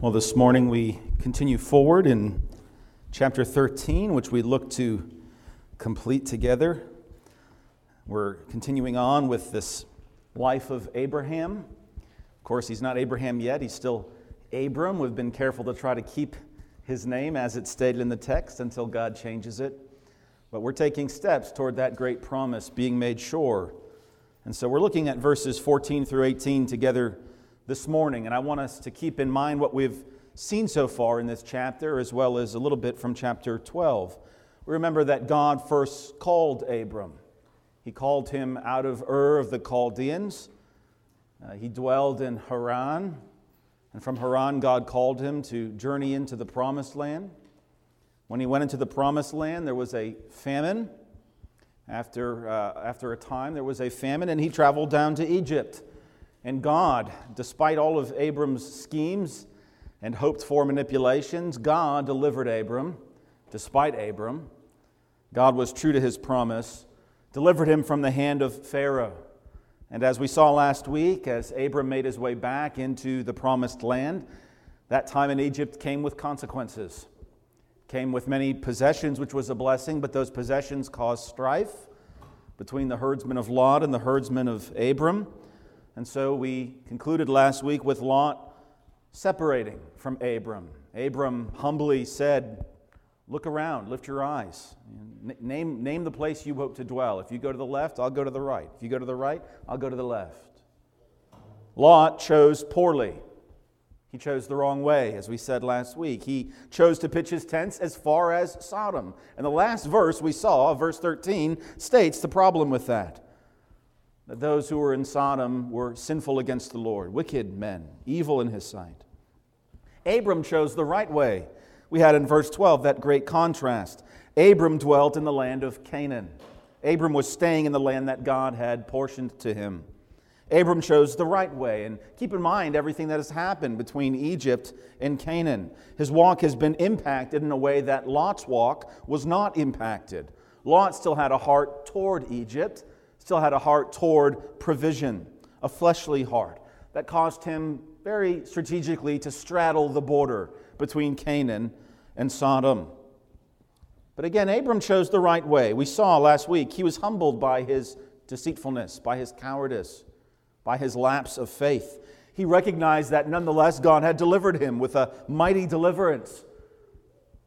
Well, this morning we continue forward in chapter 13, which we look to complete together. We're continuing on with this life of Abraham. Of course, he's not Abraham yet, he's still Abram. We've been careful to try to keep his name as it's stated in the text until God changes it. But we're taking steps toward that great promise being made sure. And so we're looking at verses 14 through 18 together this morning, and I want us to keep in mind what we've seen so far in this chapter, as well as a little bit from chapter 12. We remember that God first called Abram. He called him out of Ur of the Chaldeans. Uh, he dwelled in Haran, and from Haran, God called him to journey into the promised land. When he went into the promised land, there was a famine. After, uh, after a time, there was a famine, and he traveled down to Egypt. And God, despite all of Abram's schemes and hoped for manipulations, God delivered Abram, despite Abram. God was true to his promise, delivered him from the hand of Pharaoh. And as we saw last week, as Abram made his way back into the promised land, that time in Egypt came with consequences. Came with many possessions, which was a blessing, but those possessions caused strife between the herdsmen of Lot and the herdsmen of Abram. And so we concluded last week with Lot separating from Abram. Abram humbly said, Look around, lift your eyes. Name, name the place you hope to dwell. If you go to the left, I'll go to the right. If you go to the right, I'll go to the left. Lot chose poorly. He chose the wrong way, as we said last week. He chose to pitch his tents as far as Sodom. And the last verse we saw, verse 13, states the problem with that that those who were in Sodom were sinful against the Lord, wicked men, evil in his sight. Abram chose the right way. We had in verse 12 that great contrast. Abram dwelt in the land of Canaan. Abram was staying in the land that God had portioned to him. Abram chose the right way. And keep in mind everything that has happened between Egypt and Canaan. His walk has been impacted in a way that Lot's walk was not impacted. Lot still had a heart toward Egypt, still had a heart toward provision, a fleshly heart that caused him very strategically to straddle the border between Canaan and Sodom. But again, Abram chose the right way. We saw last week he was humbled by his deceitfulness, by his cowardice, by his lapse of faith. He recognized that nonetheless God had delivered him with a mighty deliverance.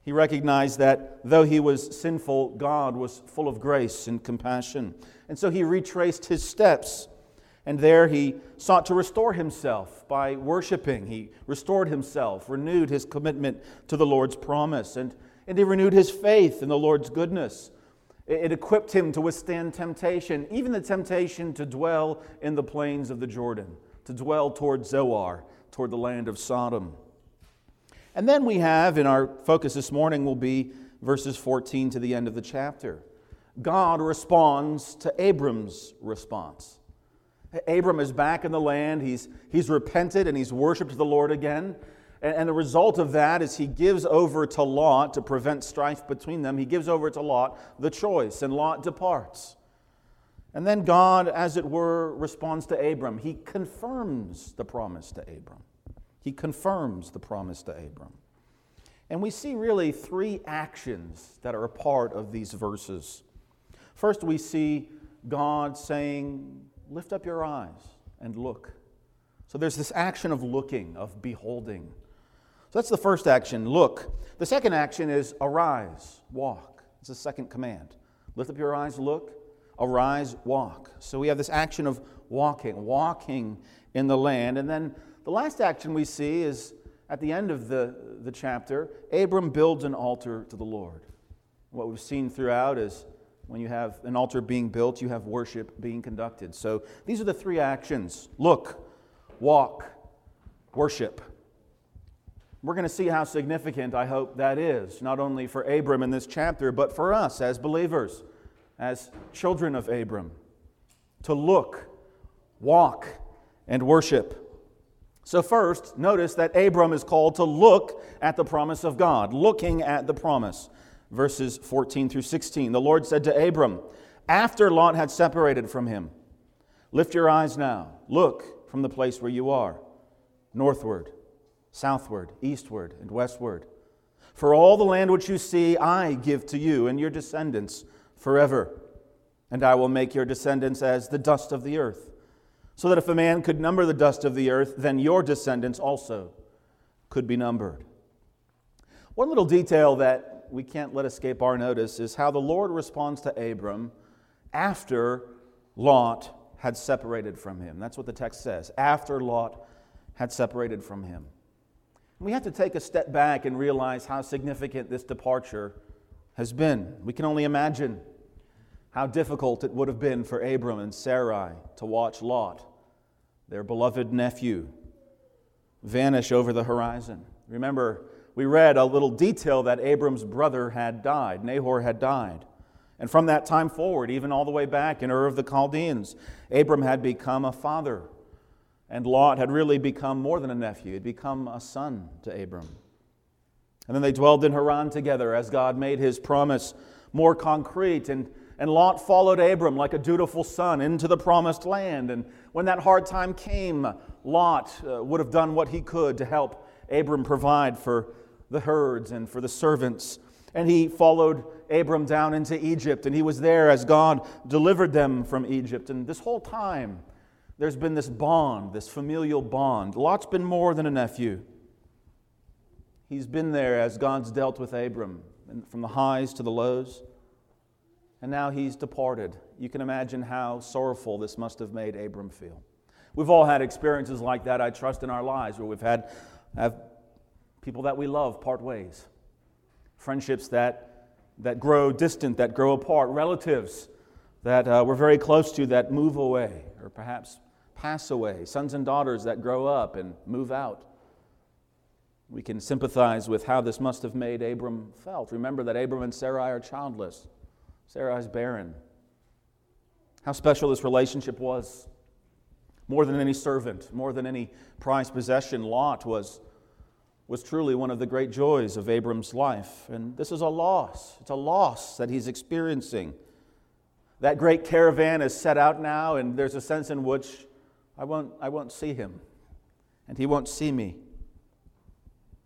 He recognized that though he was sinful, God was full of grace and compassion. And so he retraced his steps. And there he sought to restore himself by worshiping. He restored himself, renewed his commitment to the Lord's promise, and, and he renewed his faith in the Lord's goodness. It, it equipped him to withstand temptation, even the temptation to dwell in the plains of the Jordan, to dwell toward Zoar, toward the land of Sodom. And then we have, in our focus this morning, will be verses 14 to the end of the chapter. God responds to Abram's response. Abram is back in the land. He's, he's repented and he's worshiped the Lord again. And, and the result of that is he gives over to Lot to prevent strife between them. He gives over to Lot the choice, and Lot departs. And then God, as it were, responds to Abram. He confirms the promise to Abram. He confirms the promise to Abram. And we see really three actions that are a part of these verses. First, we see God saying, Lift up your eyes and look. So there's this action of looking, of beholding. So that's the first action, look. The second action is arise, walk. It's the second command. Lift up your eyes, look, arise, walk. So we have this action of walking, walking in the land. And then the last action we see is at the end of the, the chapter Abram builds an altar to the Lord. What we've seen throughout is when you have an altar being built, you have worship being conducted. So these are the three actions look, walk, worship. We're going to see how significant I hope that is, not only for Abram in this chapter, but for us as believers, as children of Abram, to look, walk, and worship. So, first, notice that Abram is called to look at the promise of God, looking at the promise. Verses 14 through 16. The Lord said to Abram, after Lot had separated from him, Lift your eyes now, look from the place where you are, northward. southward, eastward, and westward. For all the land which you see, I give to you and your descendants forever. And I will make your descendants as the dust of the earth, so that if a man could number the dust of the earth, then your descendants also could be numbered. One little detail that we can't let escape our notice is how the Lord responds to Abram after Lot had separated from him. That's what the text says. After Lot had separated from him. We have to take a step back and realize how significant this departure has been. We can only imagine how difficult it would have been for Abram and Sarai to watch Lot, their beloved nephew, vanish over the horizon. Remember, we read a little detail that Abram's brother had died, Nahor had died. And from that time forward, even all the way back in Ur of the Chaldeans, Abram had become a father and Lot had really become more than a nephew, he had become a son to Abram. And then they dwelled in Haran together as God made his promise more concrete. And, and Lot followed Abram like a dutiful son into the promised land. And when that hard time came, Lot uh, would have done what he could to help Abram provide for the herds and for the servants. And he followed Abram down into Egypt, and he was there as God delivered them from Egypt. And this whole time, there's been this bond, this familial bond. Lot's been more than a nephew. He's been there as God's dealt with Abram, from the highs to the lows. And now he's departed. You can imagine how sorrowful this must have made Abram feel. We've all had experiences like that, I trust, in our lives, where we've had have people that we love part ways, friendships that, that grow distant, that grow apart, relatives that uh, we're very close to that move away, or perhaps pass away, sons and daughters that grow up and move out. We can sympathize with how this must have made Abram felt. Remember that Abram and Sarai are childless. Sarai is barren. How special this relationship was. More than any servant, more than any prized possession, Lot was, was truly one of the great joys of Abram's life. And this is a loss. It's a loss that he's experiencing. That great caravan is set out now, and there's a sense in which I won't, I won't see him, and he won't see me.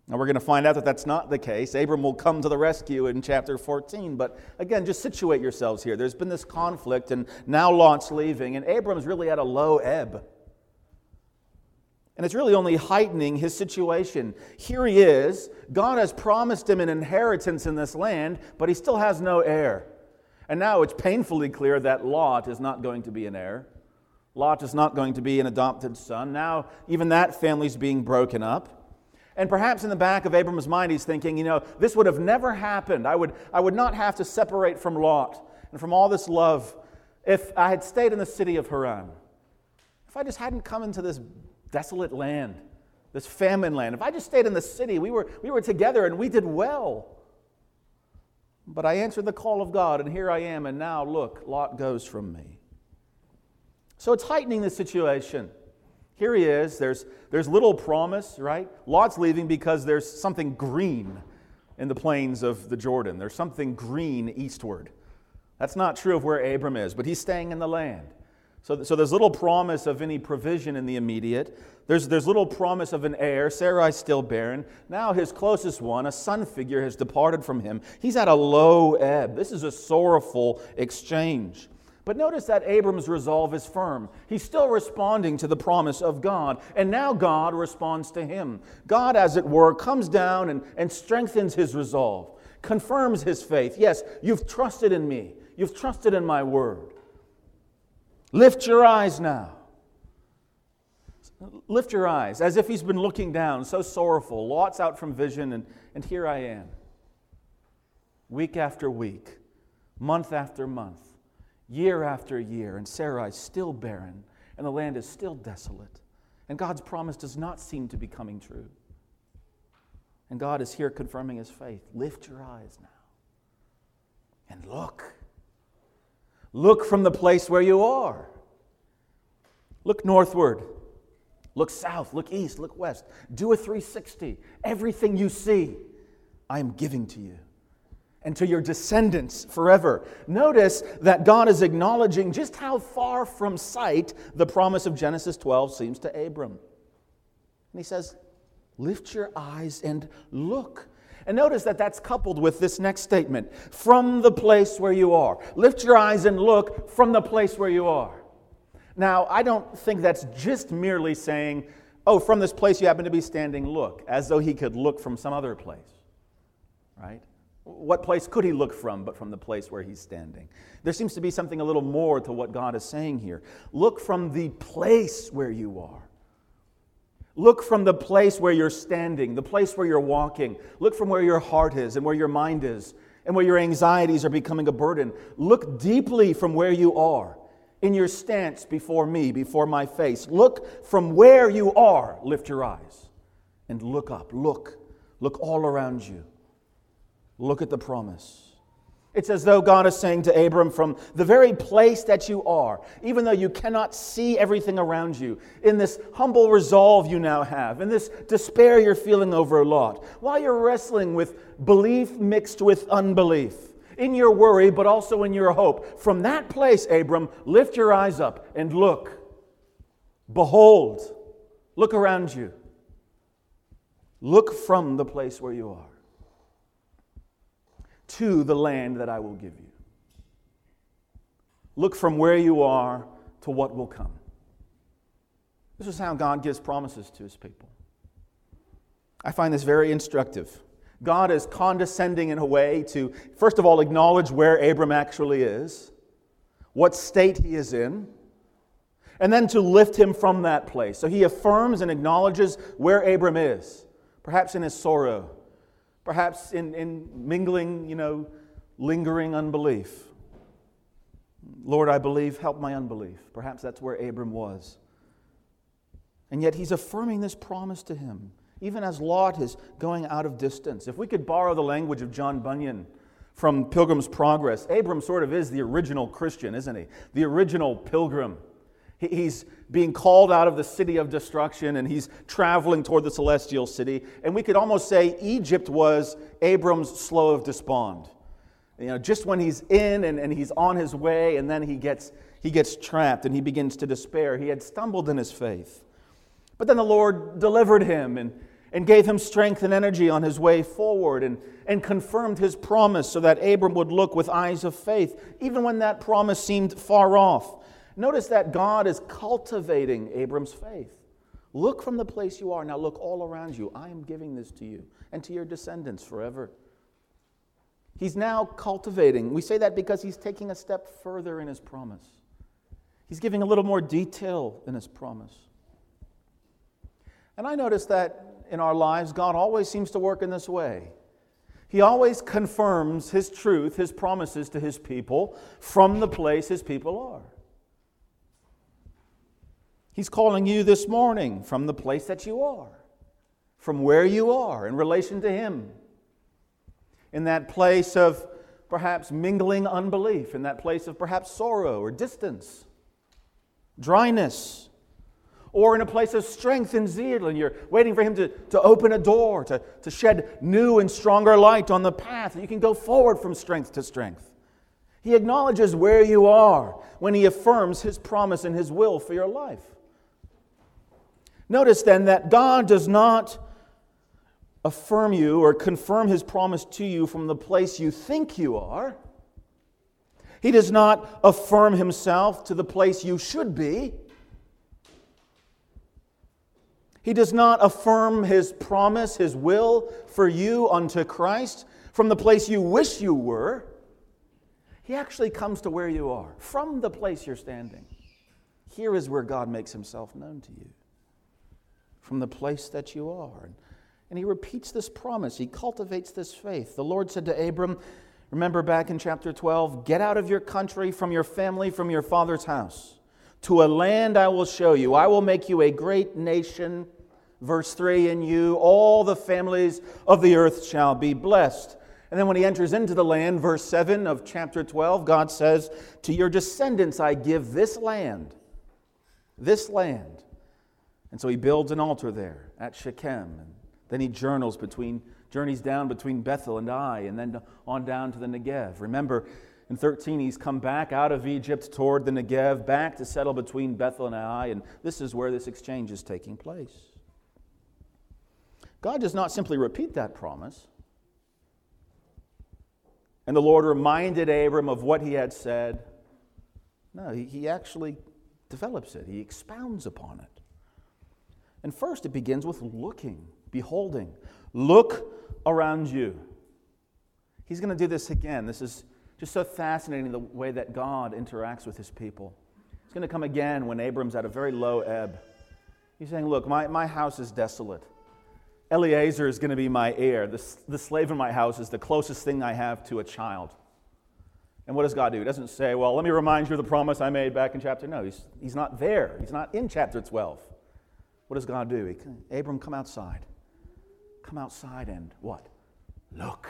Now, we're going to find out that that's not the case. Abram will come to the rescue in chapter 14. But again, just situate yourselves here. There's been this conflict, and now Lot's leaving, and Abram's really at a low ebb. And it's really only heightening his situation. Here he is. God has promised him an inheritance in this land, but he still has no heir. And now it's painfully clear that Lot is not going to be an heir. Lot is not going to be an adopted son. Now, even that family's being broken up. And perhaps in the back of Abram's mind, he's thinking, you know, this would have never happened. I would, I would not have to separate from Lot and from all this love if I had stayed in the city of Haran. If I just hadn't come into this desolate land, this famine land, if I just stayed in the city, we were, we were together and we did well. But I answered the call of God, and here I am, and now look, Lot goes from me. So it's heightening the situation. Here he is. There's, there's little promise, right? Lot's leaving because there's something green in the plains of the Jordan. There's something green eastward. That's not true of where Abram is, but he's staying in the land. So, so there's little promise of any provision in the immediate. There's, there's little promise of an heir. Sarai's still barren. Now his closest one, a son figure, has departed from him. He's at a low ebb. This is a sorrowful exchange. But notice that Abram's resolve is firm. He's still responding to the promise of God, and now God responds to him. God, as it were, comes down and, and strengthens his resolve, confirms his faith. Yes, you've trusted in me, you've trusted in my word. Lift your eyes now. Lift your eyes, as if he's been looking down, so sorrowful. Lot's out from vision, and, and here I am. Week after week, month after month, year after year, and Sarai still barren, and the land is still desolate. And God's promise does not seem to be coming true. And God is here confirming his faith. Lift your eyes now and look. Look from the place where you are. Look northward. Look south. Look east. Look west. Do a 360. Everything you see, I am giving to you and to your descendants forever. Notice that God is acknowledging just how far from sight the promise of Genesis 12 seems to Abram. And he says, Lift your eyes and look. And notice that that's coupled with this next statement from the place where you are. Lift your eyes and look from the place where you are. Now, I don't think that's just merely saying, oh, from this place you happen to be standing, look, as though he could look from some other place, right? What place could he look from but from the place where he's standing? There seems to be something a little more to what God is saying here. Look from the place where you are. Look from the place where you're standing, the place where you're walking. Look from where your heart is and where your mind is and where your anxieties are becoming a burden. Look deeply from where you are in your stance before me, before my face. Look from where you are. Lift your eyes and look up. Look. Look all around you. Look at the promise. It's as though God is saying to Abram, from the very place that you are, even though you cannot see everything around you, in this humble resolve you now have, in this despair you're feeling over a lot, while you're wrestling with belief mixed with unbelief, in your worry, but also in your hope, from that place, Abram, lift your eyes up and look. Behold, look around you. Look from the place where you are to the land that I will give you. Look from where you are to what will come. This is how God gives promises to his people. I find this very instructive. God is condescending in a way to, first of all, acknowledge where Abram actually is, what state he is in, and then to lift him from that place. So he affirms and acknowledges where Abram is, perhaps in his sorrow, perhaps in, in mingling, you know, lingering unbelief. Lord, I believe, help my unbelief. Perhaps that's where Abram was. And yet he's affirming this promise to him, even as Lot is going out of distance. If we could borrow the language of John Bunyan from Pilgrim's Progress, Abram sort of is the original Christian, isn't he? The original pilgrim. He's being called out of the city of destruction and he's traveling toward the celestial city. And we could almost say Egypt was Abram's Slough of Despond. You know, just when he's in and, and he's on his way, and then he gets, he gets trapped and he begins to despair. He had stumbled in his faith. But then the Lord delivered him and, and gave him strength and energy on his way forward and, and confirmed his promise so that Abram would look with eyes of faith, even when that promise seemed far off. Notice that God is cultivating Abram's faith. Look from the place you are. Now look all around you. I am giving this to you and to your descendants forever. He's now cultivating. We say that because he's taking a step further in his promise. He's giving a little more detail in his promise. And I notice that in our lives, God always seems to work in this way. He always confirms his truth, his promises to his people from the place his people are. He's calling you this morning from the place that you are, from where you are in relation to Him. In that place of perhaps mingling unbelief, in that place of perhaps sorrow or distance, dryness, or in a place of strength and zeal, and you're waiting for Him to, to open a door, to, to shed new and stronger light on the path, you can go forward from strength to strength. He acknowledges where you are when He affirms His promise and His will for your life. Notice then that God does not affirm you or confirm his promise to you from the place you think you are. He does not affirm himself to the place you should be. He does not affirm his promise, his will for you unto Christ from the place you wish you were. He actually comes to where you are, from the place you're standing. Here is where God makes himself known to you from the place that you are. And he repeats this promise. He cultivates this faith. The Lord said to Abram, remember back in chapter 12, get out of your country, from your family, from your father's house, to a land I will show you. I will make you a great nation. Verse 3 In you, all the families of the earth shall be blessed. And then when he enters into the land, verse 7 of chapter 12, God says, To your descendants I give this land. This land. And so he builds an altar there at Shechem. And then he journals between, journeys down between Bethel and Ai, and then on down to the Negev. Remember, in 13, he's come back out of Egypt toward the Negev, back to settle between Bethel and Ai, and this is where this exchange is taking place. God does not simply repeat that promise. And the Lord reminded Abram of what he had said. No, he, he actually develops it, he expounds upon it. And first, it begins with looking, beholding. Look around you. He's going to do this again. This is just so fascinating the way that God interacts with his people. It's going to come again when Abram's at a very low ebb. He's saying, Look, my, my house is desolate. Eliezer is going to be my heir. The, the slave in my house is the closest thing I have to a child. And what does God do? He doesn't say, Well, let me remind you of the promise I made back in chapter. No, he's, he's not there. He's not in chapter 12. What does God do? He, Abram, come outside. Come outside and what? Look.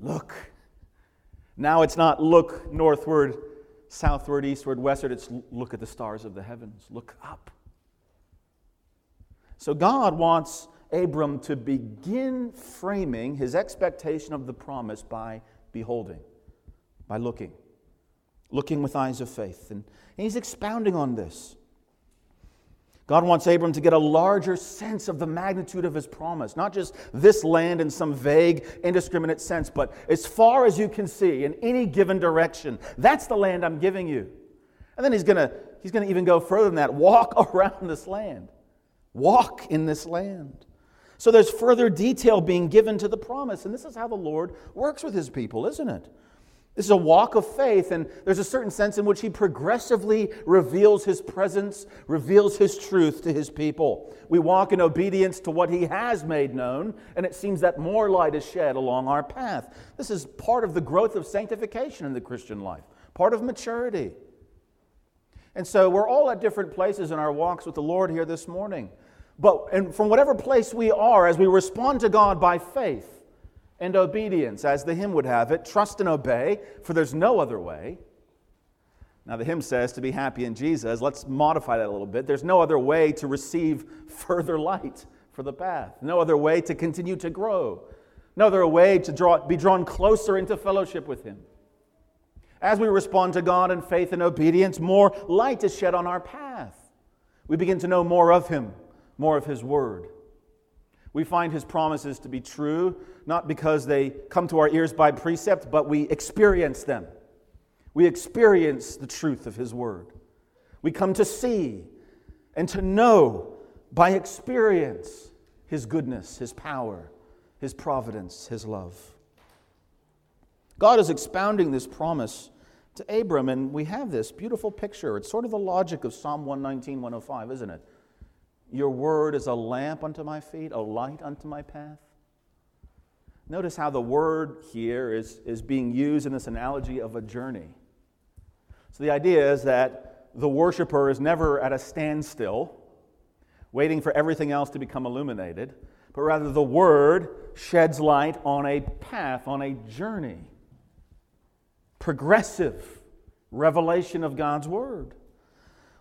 Look. Now it's not look northward, southward, eastward, westward. It's look at the stars of the heavens. Look up. So God wants Abram to begin framing his expectation of the promise by beholding, by looking, looking with eyes of faith. And, and he's expounding on this. God wants Abram to get a larger sense of the magnitude of his promise, not just this land in some vague, indiscriminate sense, but as far as you can see in any given direction. That's the land I'm giving you. And then he's going to he's going to even go further than that walk around this land, walk in this land. So there's further detail being given to the promise. And this is how the Lord works with his people, isn't it? This is a walk of faith, and there's a certain sense in which he progressively reveals his presence, reveals his truth to his people. We walk in obedience to what he has made known, and it seems that more light is shed along our path. This is part of the growth of sanctification in the Christian life, part of maturity. And so we're all at different places in our walks with the Lord here this morning. But and from whatever place we are, as we respond to God by faith, and obedience, as the hymn would have it trust and obey, for there's no other way. Now, the hymn says to be happy in Jesus. Let's modify that a little bit. There's no other way to receive further light for the path, no other way to continue to grow, no other way to draw, be drawn closer into fellowship with Him. As we respond to God in faith and obedience, more light is shed on our path. We begin to know more of Him, more of His Word. We find his promises to be true, not because they come to our ears by precept, but we experience them. We experience the truth of his word. We come to see and to know by experience his goodness, his power, his providence, his love. God is expounding this promise to Abram, and we have this beautiful picture. It's sort of the logic of Psalm 119, 105, isn't it? Your word is a lamp unto my feet, a light unto my path. Notice how the word here is, is being used in this analogy of a journey. So the idea is that the worshiper is never at a standstill, waiting for everything else to become illuminated, but rather the word sheds light on a path, on a journey. Progressive revelation of God's word.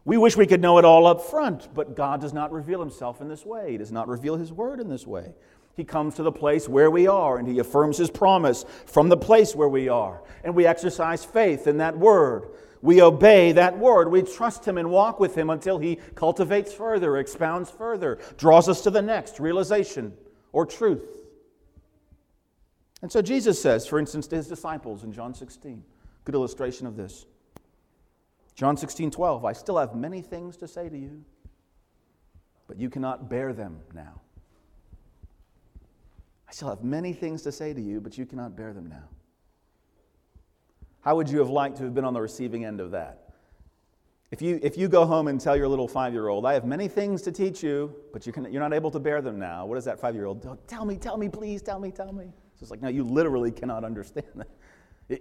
We wish we could know it all up front, but God does not reveal himself in this way. He does not reveal his word in this way. He comes to the place where we are and he affirms his promise from the place where we are. And we exercise faith in that word. We obey that word. We trust him and walk with him until he cultivates further, expounds further, draws us to the next realization or truth. And so Jesus says, for instance, to his disciples in John 16, good illustration of this. John 16, 12, I still have many things to say to you, but you cannot bear them now. I still have many things to say to you, but you cannot bear them now. How would you have liked to have been on the receiving end of that? If you, if you go home and tell your little five year old, I have many things to teach you, but you can, you're not able to bear them now, what does that five year old? Tell me, tell me, please, tell me, tell me. So it's like, no, you literally cannot understand that.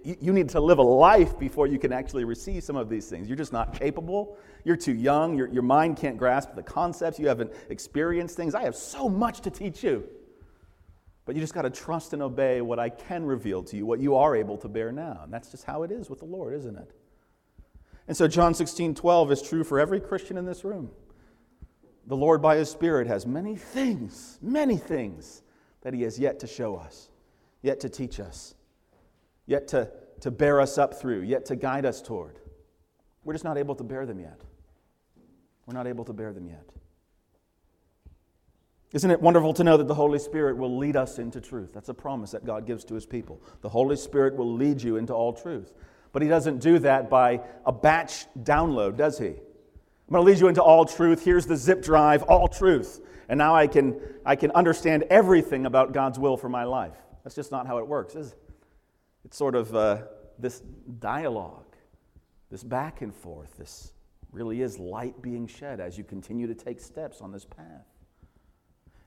You need to live a life before you can actually receive some of these things. You're just not capable. You're too young. Your, your mind can't grasp the concepts. You haven't experienced things. I have so much to teach you. But you just got to trust and obey what I can reveal to you, what you are able to bear now. And that's just how it is with the Lord, isn't it? And so John 16, 12 is true for every Christian in this room. The Lord, by His Spirit, has many things, many things that He has yet to show us, yet to teach us yet to, to bear us up through, yet to guide us toward. We're just not able to bear them yet. We're not able to bear them yet. Isn't it wonderful to know that the Holy Spirit will lead us into truth? That's a promise that God gives to his people. The Holy Spirit will lead you into all truth. But he doesn't do that by a batch download, does he? I'm going to lead you into all truth. Here's the zip drive, all truth. And now I can, I can understand everything about God's will for my life. That's just not how it works, is it? It's sort of uh, this dialogue, this back and forth. This really is light being shed as you continue to take steps on this path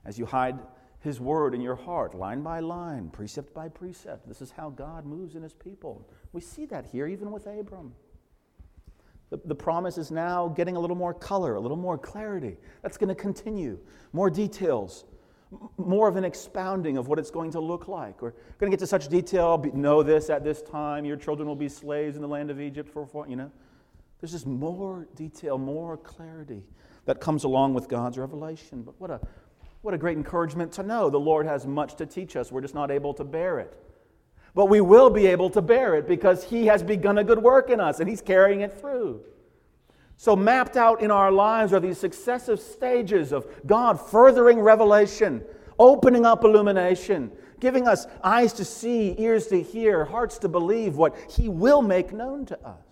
as you hide His word in your heart, line by line, precept by precept. This is how God moves in His people. We see that here, even with Abram. The, the promise is now getting a little more color, a little more clarity. That's going to continue. More details, more of an expounding of what it's going to look like. We're going to get to such detail. Know this at this time. Your children will be slaves in the land of Egypt for, you know. There's just more detail, more clarity that comes along with God's revelation. But what a what a great encouragement to know the Lord has much to teach us. We're just not able to bear it. But we will be able to bear it because He has begun a good work in us and He's carrying it through. So, mapped out in our lives are these successive stages of God furthering revelation, opening up illumination, giving us eyes to see, ears to hear, hearts to believe what He will make known to us.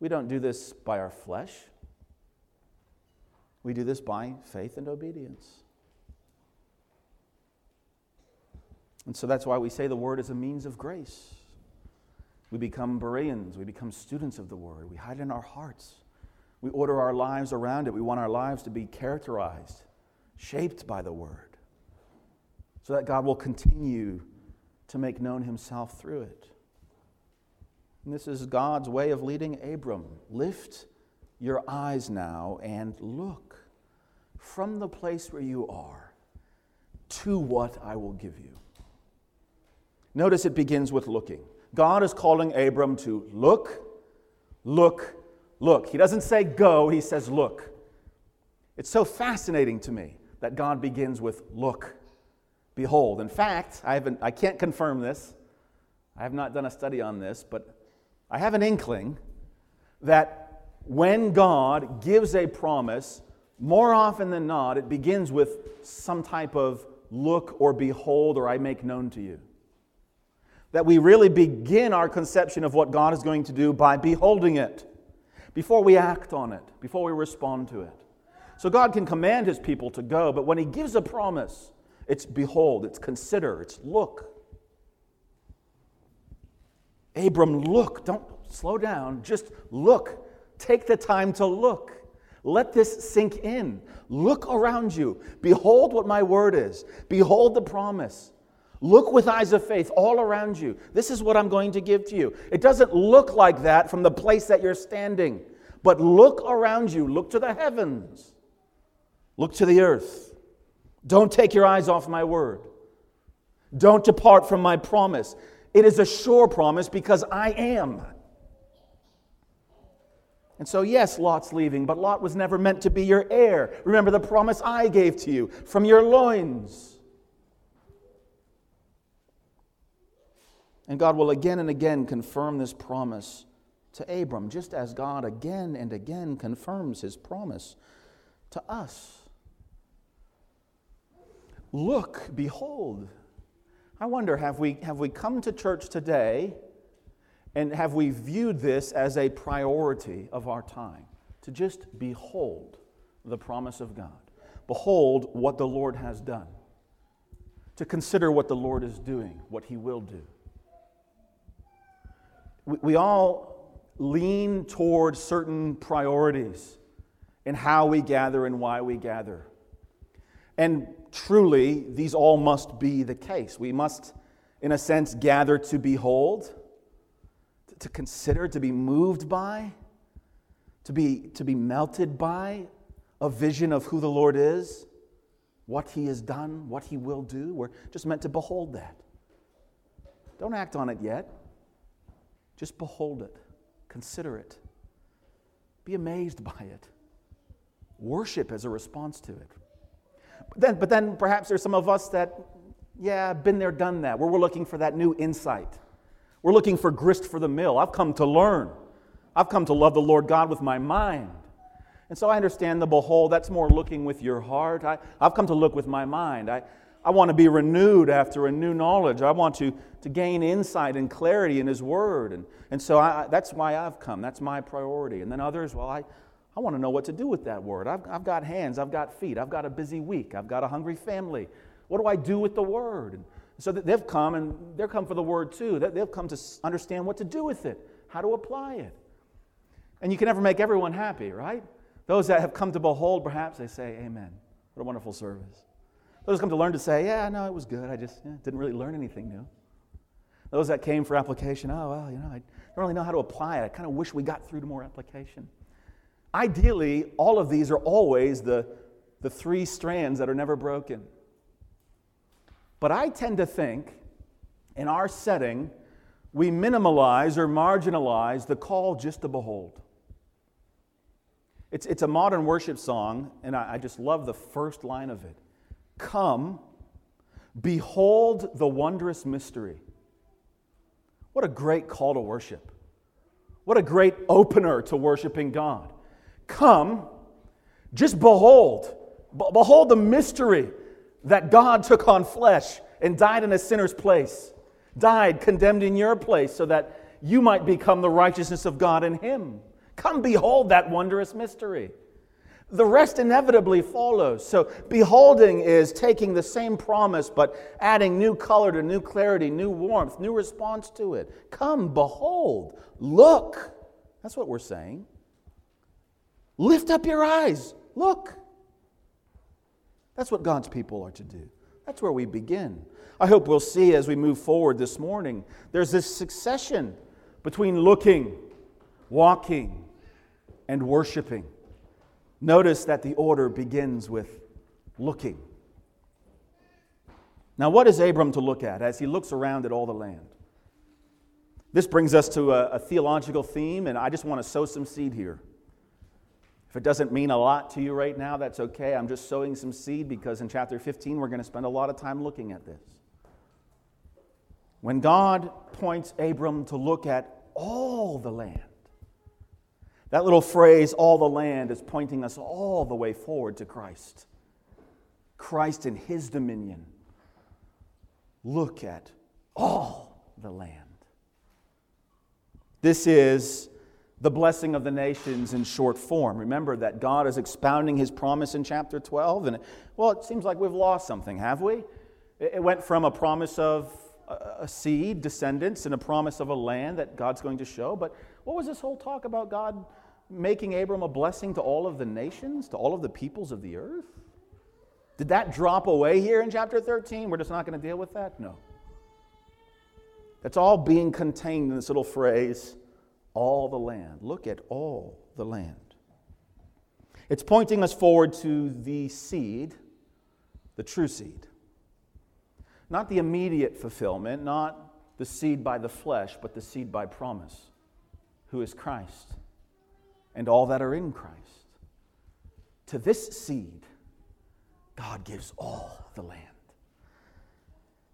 We don't do this by our flesh, we do this by faith and obedience. And so that's why we say the Word is a means of grace. We become Bereans, we become students of the Word, we hide it in our hearts. We order our lives around it. We want our lives to be characterized, shaped by the Word, so that God will continue to make known Himself through it. And this is God's way of leading Abram. Lift your eyes now and look from the place where you are to what I will give you. Notice it begins with looking. God is calling Abram to look, look, look. He doesn't say go, he says look. It's so fascinating to me that God begins with look, behold. In fact, I, haven't, I can't confirm this. I have not done a study on this, but I have an inkling that when God gives a promise, more often than not, it begins with some type of look or behold or I make known to you that we really begin our conception of what God is going to do by beholding it before we act on it, before we respond to it. So God can command his people to go, but when he gives a promise, it's behold, it's consider, it's look. Abram, look, don't slow down, just look. Take the time to look. Let this sink in. Look around you. Behold what my word is. Behold the promise. Look with eyes of faith all around you. This is what I'm going to give to you. It doesn't look like that from the place that you're standing, but look around you. Look to the heavens. Look to the earth. Don't take your eyes off my word. Don't depart from my promise. It is a sure promise because I am. And so, yes, Lot's leaving, but Lot was never meant to be your heir. Remember the promise I gave to you from your loins. And God will again and again confirm this promise to Abram, just as God again and again confirms his promise to us. Look, behold. I wonder have we, have we come to church today and have we viewed this as a priority of our time? To just behold the promise of God, behold what the Lord has done, to consider what the Lord is doing, what he will do we, we all lean towards certain priorities in how we gather and why we gather. And truly, these all must be the case. We must, in a sense, gather to behold, to consider, to be moved by, to be, to be melted by a vision of who the Lord is, what He has done, what He will do. We're just meant to behold that. Don't act on it yet. Just behold it, consider it, be amazed by it, worship as a response to it. But then, but then perhaps there's some of us that, yeah, been there, done that, where we're looking for that new insight. We're looking for grist for the mill. I've come to learn. I've come to love the Lord God with my mind. And so I understand the behold, that's more looking with your heart. I, I've come to look with my mind. I, I want to be renewed after a new knowledge. I want to, to gain insight and clarity in His Word. And, and so I, that's why I've come. That's my priority. And then others, well, I, I want to know what to do with that Word. I've, I've got hands, I've got feet, I've got a busy week, I've got a hungry family. What do I do with the Word? And so they've come, and they're come for the Word too. They've come to understand what to do with it, how to apply it. And you can never make everyone happy, right? Those that have come to behold, perhaps, they say, Amen. What a wonderful service. Those come to learn to say, Yeah, no, it was good. I just yeah, didn't really learn anything new. Those that came for application, oh, well, you know, I don't really know how to apply it. I kind of wish we got through to more application. Ideally, all of these are always the, the three strands that are never broken. But I tend to think in our setting, we minimalize or marginalize the call just to behold. It's, it's a modern worship song, and I, I just love the first line of it Come, behold the wondrous mystery. What a great call to worship. What a great opener to worshiping God. Come, just behold. behold the mystery that God took on flesh and died in a sinner's place, died condemned in your place so that you might become the righteousness of God in Him. Come behold that wondrous mystery. The rest inevitably follows. So, beholding is taking the same promise but adding new color to new clarity, new warmth, new response to it. Come, behold, look. That's what we're saying. Lift up your eyes, look. That's what God's people are to do. That's where we begin. I hope we'll see as we move forward this morning, there's this succession between looking walking, and worshiping. Notice that the order begins with looking. Now, what is Abram to look at as he looks around at all the land? This brings us to a, a, theological theme, and I just want to sow some seed here. If it doesn't mean a lot to you right now, that's okay. I'm just sowing some seed because in chapter 15, we're going to spend a lot of time looking at this. When God points Abram to look at all the land, that little phrase, all the land, is pointing us all the way forward to Christ. Christ and his dominion. Look at all the land. This is the blessing of the nations in short form. Remember that God is expounding his promise in chapter 12. And, well, it seems like we've lost something, have we? It went from a promise of a seed, descendants, and a promise of a land that God's going to show. But what was this whole talk about God making Abram a blessing to all of the nations, to all of the peoples of the earth? Did that drop away here in chapter 13? We're just not going to deal with that? No. That's all being contained in this little phrase, all the land. Look at all the land. It's pointing us forward to the seed, the true seed. Not the immediate fulfillment, not the seed by the flesh, but the seed by promise, who is Christ and all that are in Christ. To this seed, God gives all the land.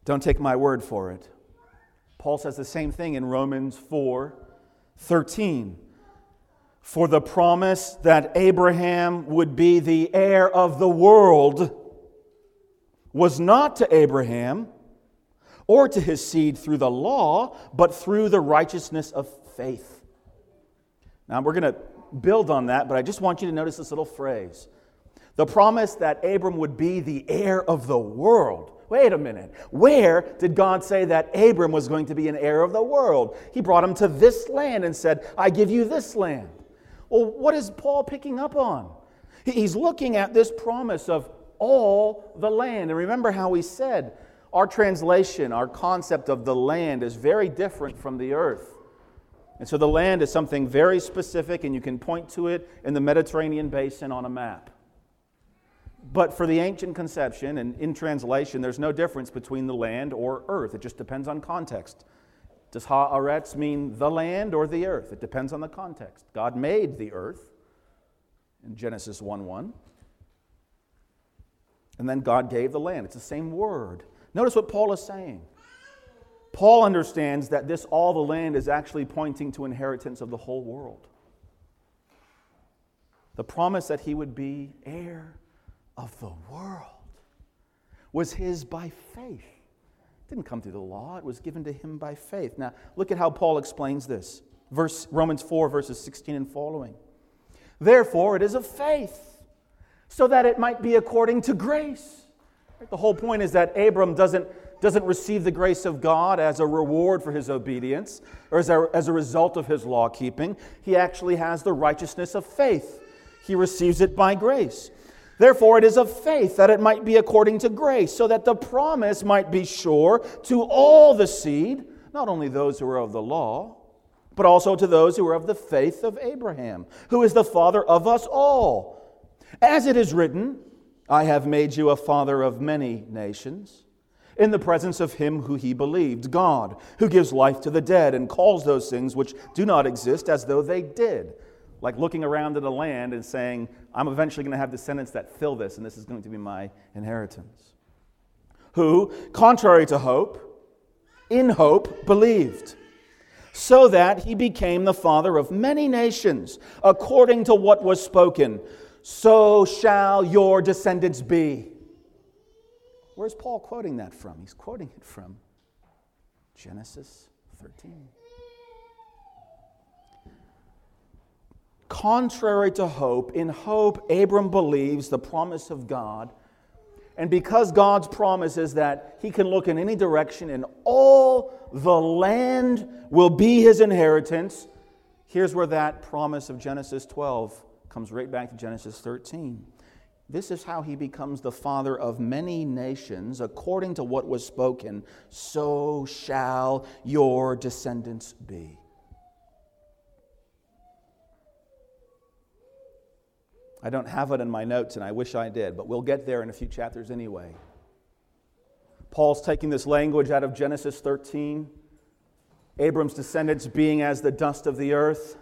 Don't take my word for it. Paul says the same thing in Romans 4 13. For the promise that Abraham would be the heir of the world was not to Abraham or to his seed through the law, but through the righteousness of faith. Now, we're going to build on that, but I just want you to notice this little phrase the promise that Abram would be the heir of the world. Wait a minute. Where did God say that Abram was going to be an heir of the world? He brought him to this land and said, I give you this land. Well, what is Paul picking up on? He's looking at this promise of all the land. And remember how he said, our translation, our concept of the land is very different from the earth. And so the land is something very specific, and you can point to it in the Mediterranean basin on a map. But for the ancient conception, and in translation, there's no difference between the land or earth. It just depends on context. Does haaretz mean the land or the earth? It depends on the context. God made the earth in Genesis 1 1. And then God gave the land. It's the same word. Notice what Paul is saying. Paul understands that this all the land is actually pointing to inheritance of the whole world. the promise that he would be heir of the world, was his by faith. It didn't come through the law, it was given to him by faith. Now, look at how Paul explains this. Verse Romans 4 verses 16 and following. Therefore, it is of faith, so that it might be according to grace. The whole point is that Abram doesn't, doesn't receive the grace of God as a reward for his obedience or as a, as a result of his law keeping. He actually has the righteousness of faith, he receives it by grace. Therefore, it is of faith that it might be according to grace, so that the promise might be sure to all the seed, not only those who are of the law, but also to those who are of the faith of Abraham, who is the father of us all. As it is written, I have made you a father of many nations, in the presence of him who he believed, God, who gives life to the dead and calls those things which do not exist as though they did. Like looking around at a land and saying, I'm eventually going to have descendants that fill this, and this is going to be my inheritance. Who, contrary to hope, in hope believed, so that he became the father of many nations, according to what was spoken so shall your descendants be. Where's Paul quoting that from? He's quoting it from Genesis 13. Contrary to hope, in hope, Abram believes the promise of God. And because God's promise is that he can look in any direction and all the land will be his inheritance, here's where that promise of Genesis 12 comes right back to Genesis 13. This is how he becomes the father of many nations, according to what was spoken, so shall your descendants be. I don't have it in my notes, and I wish I did, but we'll get there in a few chapters anyway. Paul's taking this language out of Genesis 13, Abram's descendants being as the dust of the earth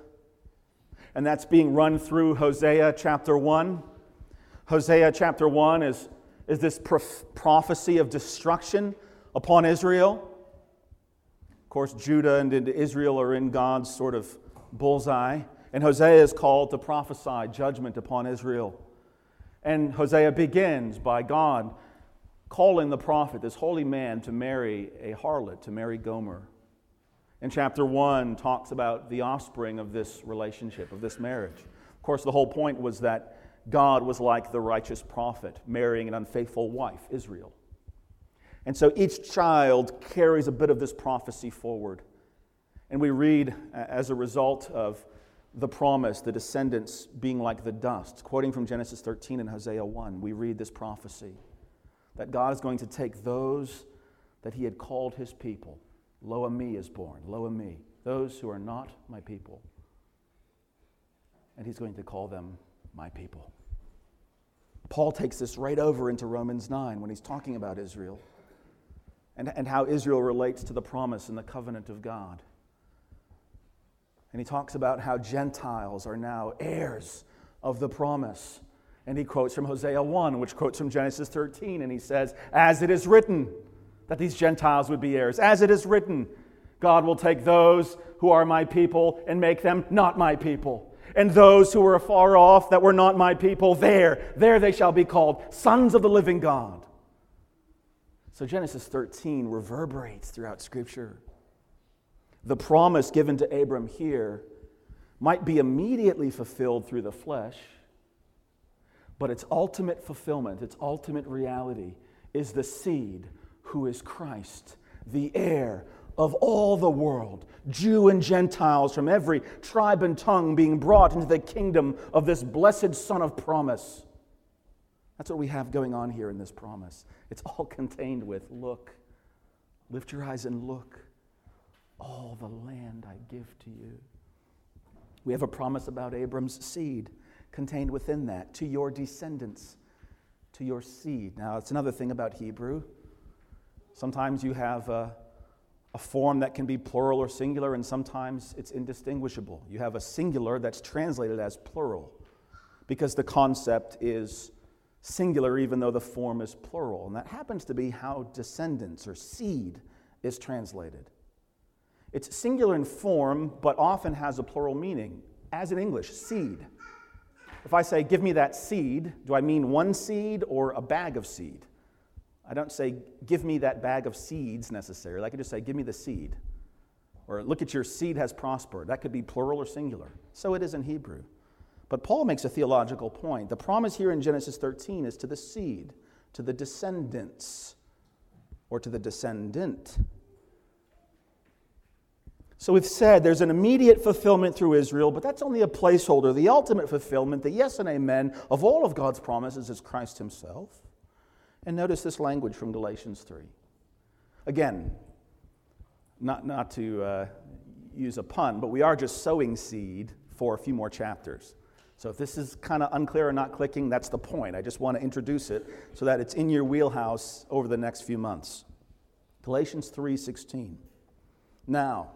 and that's being run through Hosea chapter 1. Hosea chapter 1 is, is this prof- prophecy of destruction upon Israel. Of course, Judah and Israel are in God's sort of bullseye. And Hosea is called to prophesy judgment upon Israel. And Hosea begins by God calling the prophet, this holy man, to marry a harlot, to marry Gomer. And chapter 1 talks about the offspring of this relationship, of this marriage. Of course, the whole point was that God was like the righteous prophet marrying an unfaithful wife, Israel. And so each child carries a bit of this prophecy forward. And we read, as a result of the promise, the descendants being like the dust. Quoting from Genesis 13 and Hosea 1, we read this prophecy that God is going to take those that He had called His people Lo Ami is born, Lo Ami, those who are not my people. And he's going to call them my people. Paul takes this right over into Romans 9 when he's talking about Israel and, and how Israel relates to the promise and the covenant of God. And he talks about how Gentiles are now heirs of the promise. And he quotes from Hosea 1, which quotes from Genesis 13, and he says, As it is written, that these Gentiles would be heirs. As it is written, God will take those who are my people and make them not my people. And those who were afar off that were not my people, there, there they shall be called sons of the living God. So Genesis 13 reverberates throughout Scripture. The promise given to Abram here might be immediately fulfilled through the flesh, but its ultimate fulfillment, its ultimate reality, is the seed who is Christ, the heir of all the world, Jew and Gentiles from every tribe and tongue being brought into the kingdom of this blessed Son of promise. That's what we have going on here in this promise. It's all contained with look, lift your eyes and look, all the land I give to you. We have a promise about Abram's seed contained within that, to your descendants, to your seed. Now, it's another thing about Hebrew. Sometimes you have a, a form that can be plural or singular, and sometimes it's indistinguishable. You have a singular that's translated as plural because the concept is singular even though the form is plural. And that happens to be how descendants or seed is translated. It's singular in form, but often has a plural meaning, as in English, seed. If I say, give me that seed, do I mean one seed or a bag of seed? I don't say, give me that bag of seeds necessarily. I could just say, give me the seed. Or look at your seed has prospered. That could be plural or singular. So it is in Hebrew. But Paul makes a theological point. The promise here in Genesis 13 is to the seed, to the descendants, or to the descendant. So we've said there's an immediate fulfillment through Israel, but that's only a placeholder. The ultimate fulfillment, the yes and amen of all of God's promises, is Christ Himself. And notice this language from Galatians 3. Again, not, not to uh, use a pun, but we are just sowing seed for a few more chapters. So if this is kind of unclear or not clicking, that's the point. I just want to introduce it so that it's in your wheelhouse over the next few months. Galatians 3:16. Now,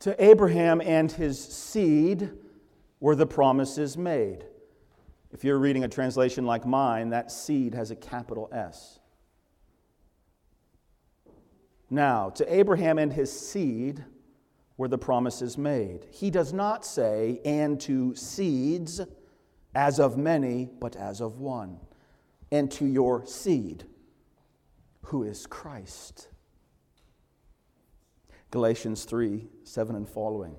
to Abraham and his seed were the promises made. If you're reading a translation like mine, that seed has a capital S. Now, to Abraham and his seed were the promises made. He does not say, and to seeds, as of many, but as of one, and to your seed, who is Christ. Galatians 3 7 and following.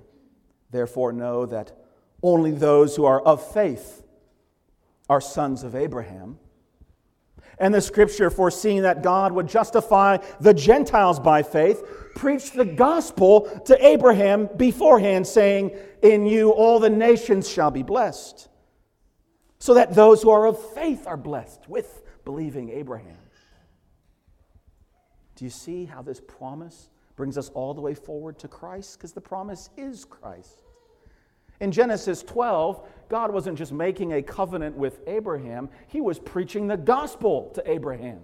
Therefore, know that only those who are of faith are sons of Abraham. And the scripture, foreseeing that God would justify the Gentiles by faith, preached the gospel to Abraham beforehand, saying, In you all the nations shall be blessed. So that those who are of faith are blessed with believing Abraham. Do you see how this promise brings us all the way forward to Christ because the promise is Christ. In Genesis 12, God wasn't just making a covenant with Abraham, he was preaching the gospel to Abraham.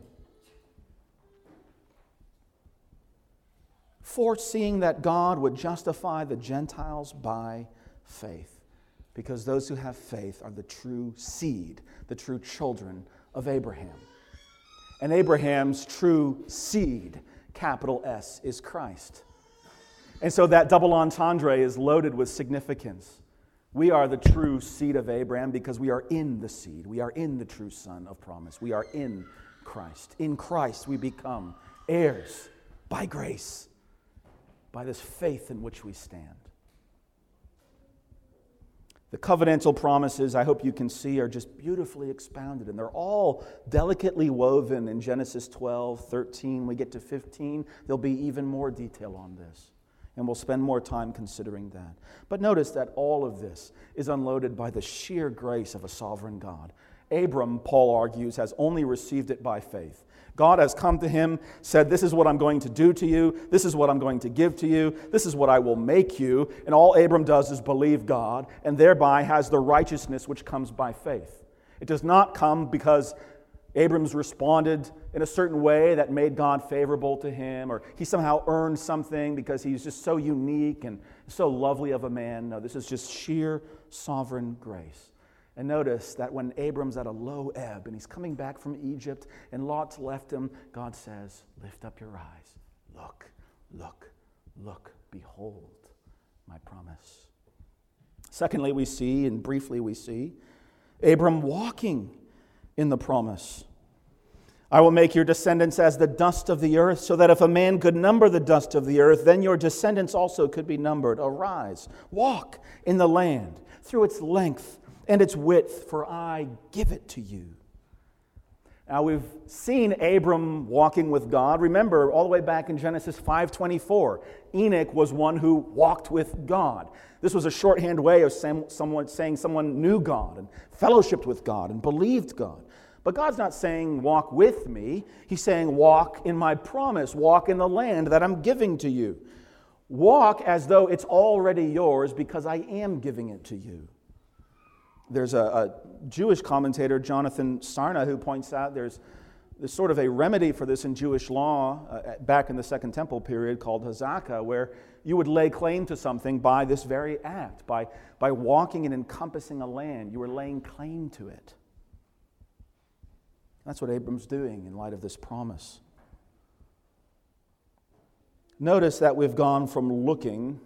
Foreseeing that God would justify the Gentiles by faith, because those who have faith are the true seed, the true children of Abraham. And Abraham's true seed capital S, is Christ. And so that double entendre is loaded with significance. We are the true seed of Abraham because we are in the seed. We are in the true son of promise. We are in Christ. In Christ, we become heirs by grace, by this faith in which we stand. The covenantal promises, I hope you can see, are just beautifully expounded, and they're all delicately woven in Genesis 12, 13. We get to 15, there'll be even more detail on this, and we'll spend more time considering that. But notice that all of this is unloaded by the sheer grace of a sovereign God. Abram, Paul argues, has only received it by faith. God has come to him, said, This is what I'm going to do to you. This is what I'm going to give to you. This is what I will make you. And all Abram does is believe God, and thereby has the righteousness which comes by faith. It does not come because Abram's responded in a certain way that made God favorable to him, or he somehow earned something because he's just so unique and so lovely of a man. No, this is just sheer sovereign grace. And notice that when Abram's at a low ebb and he's coming back from Egypt and Lot's left him, God says, Lift up your eyes. Look, look, look, behold my promise. Secondly, we see, and briefly we see, Abram walking in the promise. I will make your descendants as the dust of the earth, so that if a man could number the dust of the earth, then your descendants also could be numbered. Arise, walk in the land through its length and its width, for I give it to you. Now we've seen Abram walking with God. Remember, all the way back in Genesis 5:24, Enoch was one who walked with God. This was a shorthand way of someone saying someone knew God and fellowshipped with God and believed God. But God's not saying walk with me. He's saying walk in my promise, walk in the land that I'm giving to you. Walk as though it's already yours because I am giving it to you there's a, a, Jewish commentator, Jonathan Sarna, who points out there's, there's sort of a remedy for this in Jewish law uh, back in the Second Temple period called Hazakah, where you would lay claim to something by this very act, by, by walking and encompassing a land. You were laying claim to it. That's what Abram's doing in light of this promise. Notice that we've gone from looking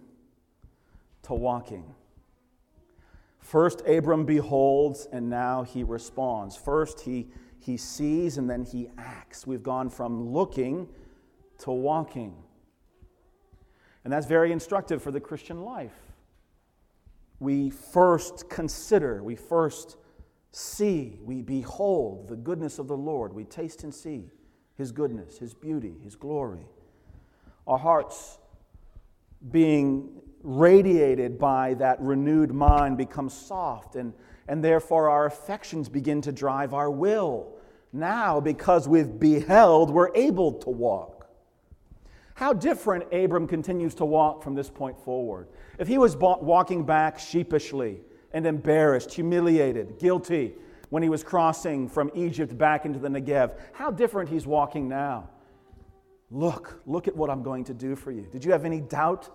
to walking First, Abram beholds, and now he responds. First, he, he sees, and then he acts. We've gone from looking to walking. And that's very instructive for the Christian life. We first consider, we first see, we behold the goodness of the Lord. We taste and see his goodness, his beauty, his glory. Our hearts being radiated by that renewed mind become soft, and, and therefore our affections begin to drive our will. Now, because we've beheld, we're able to walk. How different Abram continues to walk from this point forward. If he was walking back sheepishly and embarrassed, humiliated, guilty when he was crossing from Egypt back into the Negev, how different he's walking now. Look, look at what I'm going to do for you. Did you have any doubt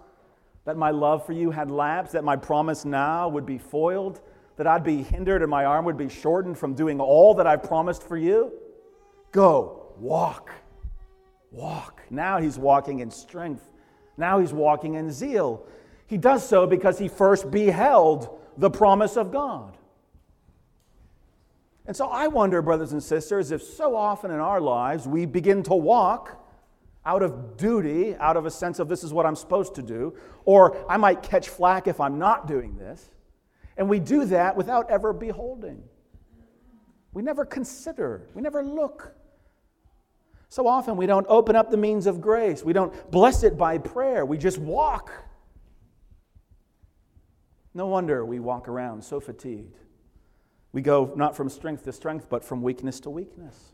that my love for you had lapsed, that my promise now would be foiled, that I'd be hindered and my arm would be shortened from doing all that I've promised for you? Go, walk, walk. Now he's walking in strength. Now he's walking in zeal. He does so because he first beheld the promise of God. And so I wonder, brothers and sisters, if so often in our lives we begin to walk out of duty, out of a sense of this is what I'm supposed to do, or I might catch flack if I'm not doing this. And we do that without ever beholding. We never consider, we never look. So often we don't open up the means of grace, we don't bless it by prayer, we just walk. No wonder we walk around so fatigued. We go not from strength to strength, but from weakness to weakness.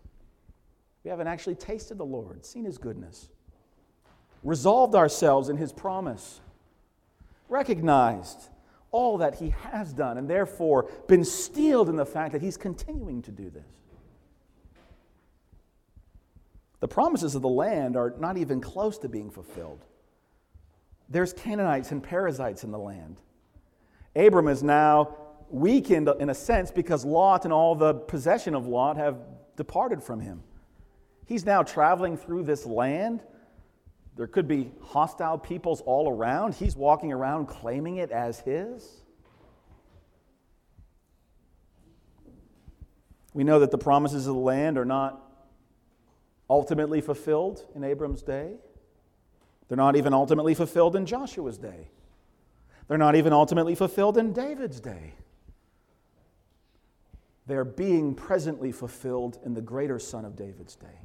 We haven't actually tasted the Lord, seen His goodness, resolved ourselves in His promise, recognized all that He has done, and therefore been steeled in the fact that He's continuing to do this. The promises of the land are not even close to being fulfilled. There's Canaanites and Perizzites in the land. Abram is now weakened in a sense because Lot and all the possession of Lot have departed from him. He's now traveling through this land. There could be hostile peoples all around. He's walking around claiming it as his. We know that the promises of the land are not ultimately fulfilled in Abram's day. They're not even ultimately fulfilled in Joshua's day. They're not even ultimately fulfilled in David's day. They're being presently fulfilled in the greater Son of David's day.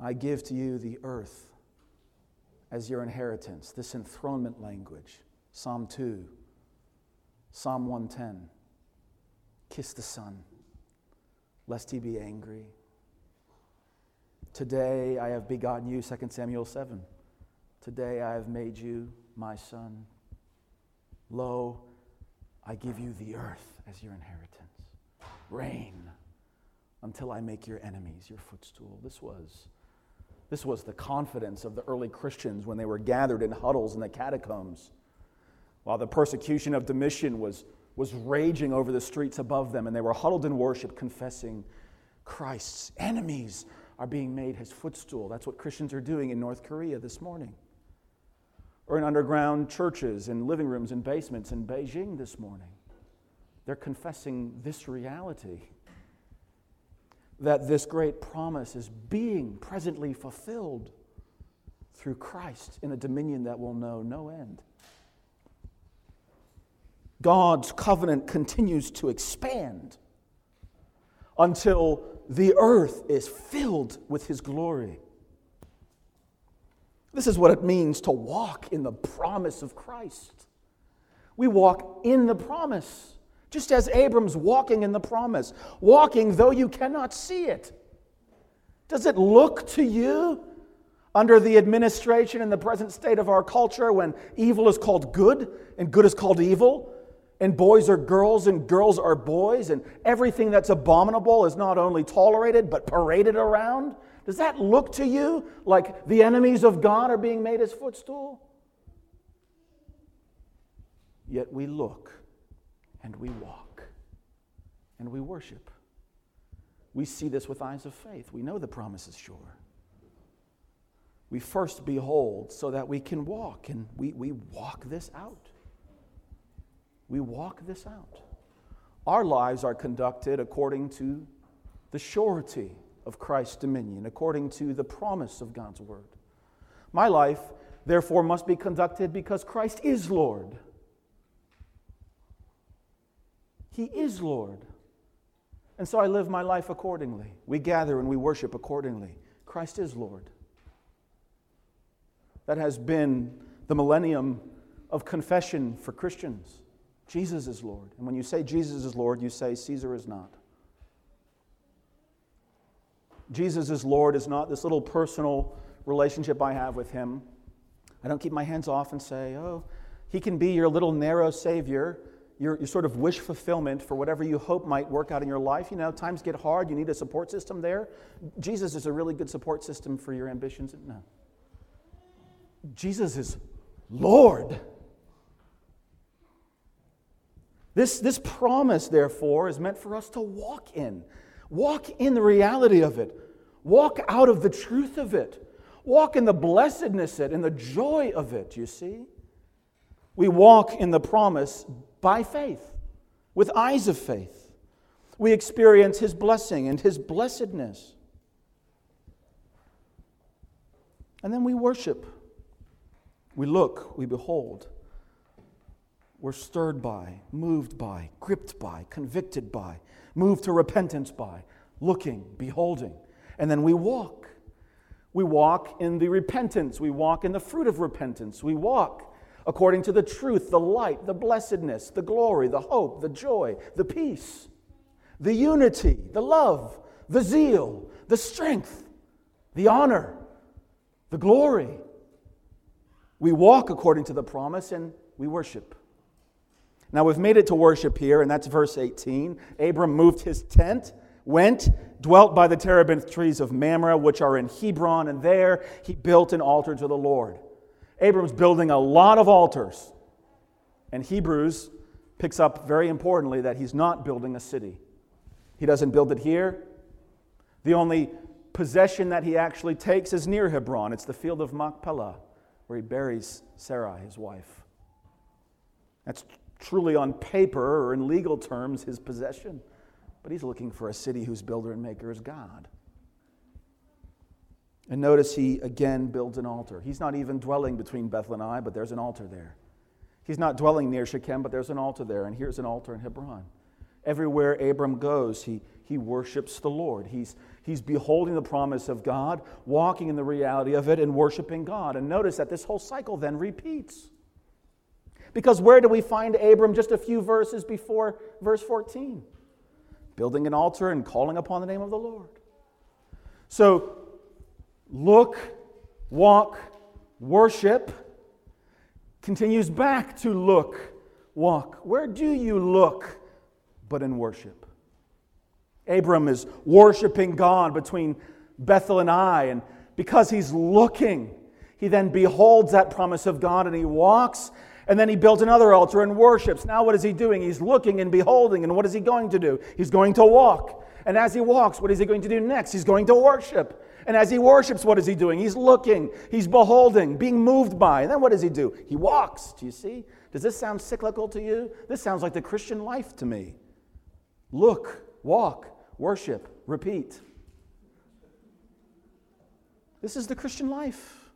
I give to you the earth as your inheritance. This enthronement language, Psalm 2, Psalm 110. Kiss the Son, lest he be angry. Today I have begotten you, 2 Samuel 7. Today I have made you my son. Lo, I give you the earth as your inheritance. Reign until I make your enemies your footstool. This was this was the confidence of the early Christians when they were gathered in huddles in the catacombs. While the persecution of Domitian was, was raging over the streets above them, and they were huddled in worship, confessing Christ's enemies are being made his footstool. That's what Christians are doing in North Korea this morning. Or in underground churches and living rooms and basements in Beijing this morning. They're confessing this reality that this great promise is being presently fulfilled through Christ in a dominion that will know no end. God's covenant continues to expand until the earth is filled with his glory. This is what it means to walk in the promise of Christ. We walk in the promise just as Abram's walking in the promise, walking though you cannot see it. Does it look to you under the administration and the present state of our culture when evil is called good and good is called evil? And boys are girls and girls are boys, and everything that's abominable is not only tolerated but paraded around? Does that look to you like the enemies of God are being made his footstool? Yet we look and we walk and we worship. We see this with eyes of faith. We know the promise is sure. we first behold so that we can walk, and we, we walk this out. We walk this out. Our lives are conducted according to the surety of Christ's dominion, according to the promise of God's word. My life, therefore, must be conducted because Christ is Lord. He is Lord. And so I live my life accordingly. We gather and we worship accordingly. Christ is Lord. That has been the millennium of confession for Christians. Jesus is Lord. And when you say Jesus is Lord, you say Caesar is not. Jesus is Lord is not this little personal relationship I have with Him. I don't keep my hands off and say, oh, He can be your little narrow Savior, your, your sort of wish fulfillment for whatever you hope might work out in your life. You know, times get hard, you need a support system there. Jesus is a really good support system for your ambitions. No. Jesus is Lord. This, this promise, therefore, is meant for us to walk in. Walk in the reality of it. Walk out of the truth of it. Walk in the blessedness of it, in the joy of it, you see? We walk in the promise by faith, with eyes of faith. We experience His blessing and His blessedness. And then we worship. We look, we behold. We're stirred by, moved by, gripped by, convicted by, moved to repentance by, looking, beholding. And then we walk. We walk in the repentance. We walk in the fruit of repentance. We walk according to the truth, the light, the blessedness, the glory, the hope, the joy, the peace, the unity, the love, the zeal, the strength, the honor, the glory. We walk according to the promise and we worship. Now we've made it to worship here, and that's verse 18. Abram moved his tent went, dwelt by the terebinth trees of Mamre, which are in Hebron, and there he built an altar to the Lord. Abram's building a lot of altars. And Hebrews picks up very importantly that he's not building a city. He doesn't build it here. The only possession that he actually takes is near Hebron. It's the field of Machpelah, where he buries Sarai, his wife. That's truly on paper or in legal terms his possession. But he's looking for a city whose builder and maker is God. And notice he again builds an altar. He's not even dwelling between Bethel and Ai, but there's an altar there. He's not dwelling near Shechem, but there's an altar there. And here's an altar in Hebron. Everywhere Abram goes, he, he worships the Lord. He's, he's beholding the promise of God, walking in the reality of it, and worshiping God. And notice that this whole cycle then repeats. Because where do we find Abram just a few verses before verse 14? building an altar and calling upon the name of the Lord. So, look, walk, worship continues back to look, walk. Where do you look but in worship? Abram is worshiping God between Bethel and Ai, and because he's looking, he then beholds that promise of God and he walks and then he builds another altar and worships. Now, what is he doing? He's looking and beholding. And what is he going to do? He's going to walk. And as he walks, what is he going to do next? He's going to worship. And as he worships, what is he doing? He's looking, he's beholding, being moved by. And then what does he do? He walks. Do you see? Does this sound cyclical to you? This sounds like the Christian life to me. Look, walk, worship, repeat. This is the Christian life.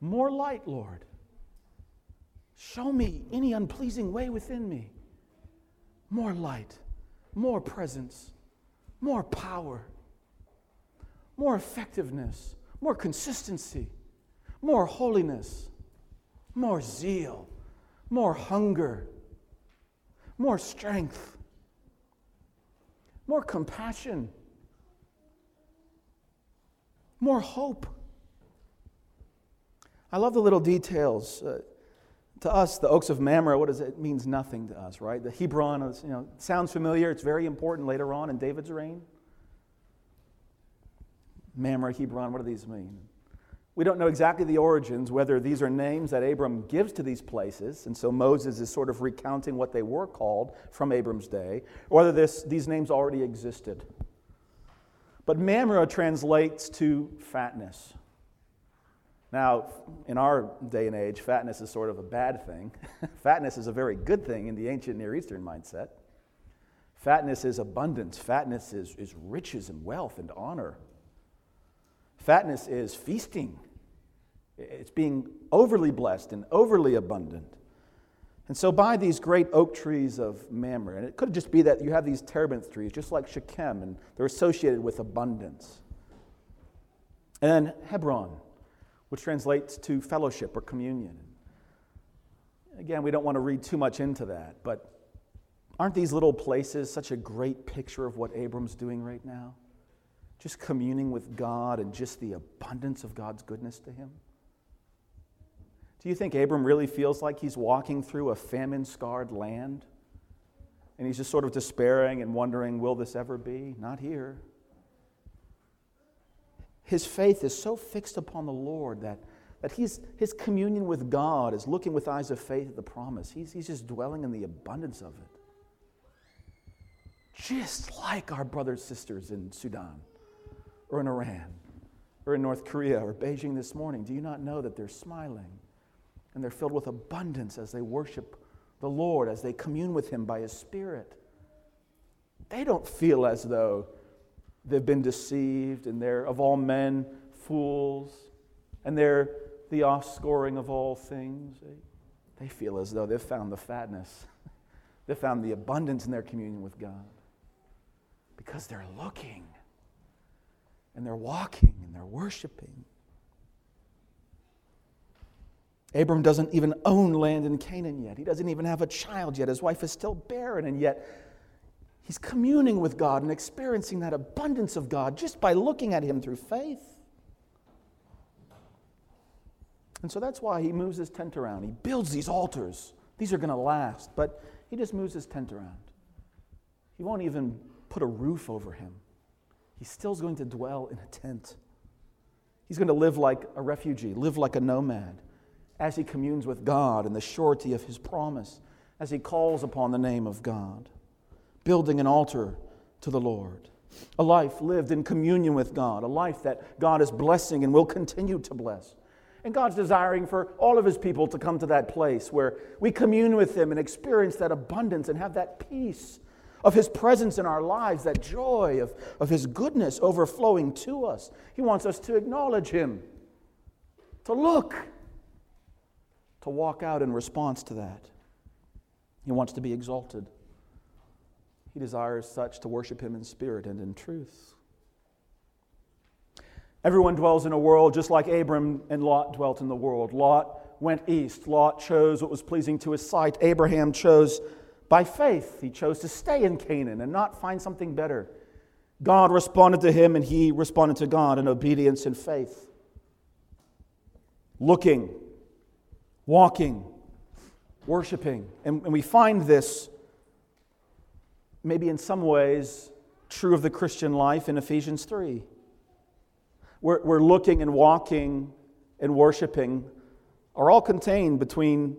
More light, Lord. Show me any unpleasing way within me. More light, more presence, more power, more effectiveness, more consistency, more holiness, more zeal, more hunger, more strength, more compassion, more hope. I love the little details. Uh, to us, the oaks of Mamre, what does it? it means nothing to us, right? The Hebron, you know, sounds familiar. It's very important later on in David's reign. Mamre, Hebron, what do these mean? We don't know exactly the origins, whether these are names that Abram gives to these places, and so Moses is sort of recounting what they were called from Abram's day, or whether this, these names already existed. But Mamre translates to fatness. Now, in our day and age, fatness is sort of a bad thing. fatness is a very good thing in the ancient Near Eastern mindset. Fatness is abundance, fatness is, is riches and wealth and honor. Fatness is feasting, it's being overly blessed and overly abundant. And so, by these great oak trees of Mamre, and it could just be that you have these terebinth trees, just like Shechem, and they're associated with abundance. And then Hebron, which translates to fellowship or communion. Again, we don't want to read too much into that, but aren't these little places such a great picture of what Abram's doing right now? Just communing with God and just the abundance of God's goodness to him. Do you think Abram really feels like he's walking through a famine scarred land? And he's just sort of despairing and wondering, will this ever be? Not here. His faith is so fixed upon the Lord that, that he's, his communion with God is looking with eyes of faith at the promise. He's, he's just dwelling in the abundance of it. Just like our brothers and sisters in Sudan or in Iran or in North Korea or Beijing this morning. Do you not know that they're smiling? and they're filled with abundance as they worship the Lord, as they commune with Him by His Spirit. They don't feel as though they've been deceived and they're, of all men, fools, and they're the offscoring of all things. They, feel as though they've found the fatness, they've found the abundance in their communion with God because they're looking and they're walking and they're worshiping. Abram doesn't even own land in Canaan yet. He doesn't even have a child yet. His wife is still barren, and yet he's communing with God and experiencing that abundance of God just by looking at him through faith. And so that's why he moves his tent around. He builds these altars. These are going to last, but he just moves his tent around. He won't even put a roof over him. He's still going to dwell in a tent. He's going to live like a refugee, live like a nomad as he communes with God and the surety of his promise, as he calls upon the name of God, building an altar to the Lord. A life lived in communion with God, a life that God is blessing and will continue to bless. And God's desiring for all of his people to come to that place where we commune with him and experience that abundance and have that peace of his presence in our lives, that joy of, of his goodness overflowing to us. He wants us to acknowledge him, to look to walk out in response to that. He wants to be exalted. He desires such to worship Him in spirit and in truth. Everyone dwells in a world just like Abram and Lot dwelt in the world. Lot went east. Lot chose what was pleasing to his sight. Abraham chose by faith. He chose to stay in Canaan and not find something better. God responded to him and he responded to God in obedience and faith. Looking walking, worshiping. And, and we find this, maybe in some ways, true of the Christian life in Ephesians 3. We're, we're looking and walking and worshiping are all contained between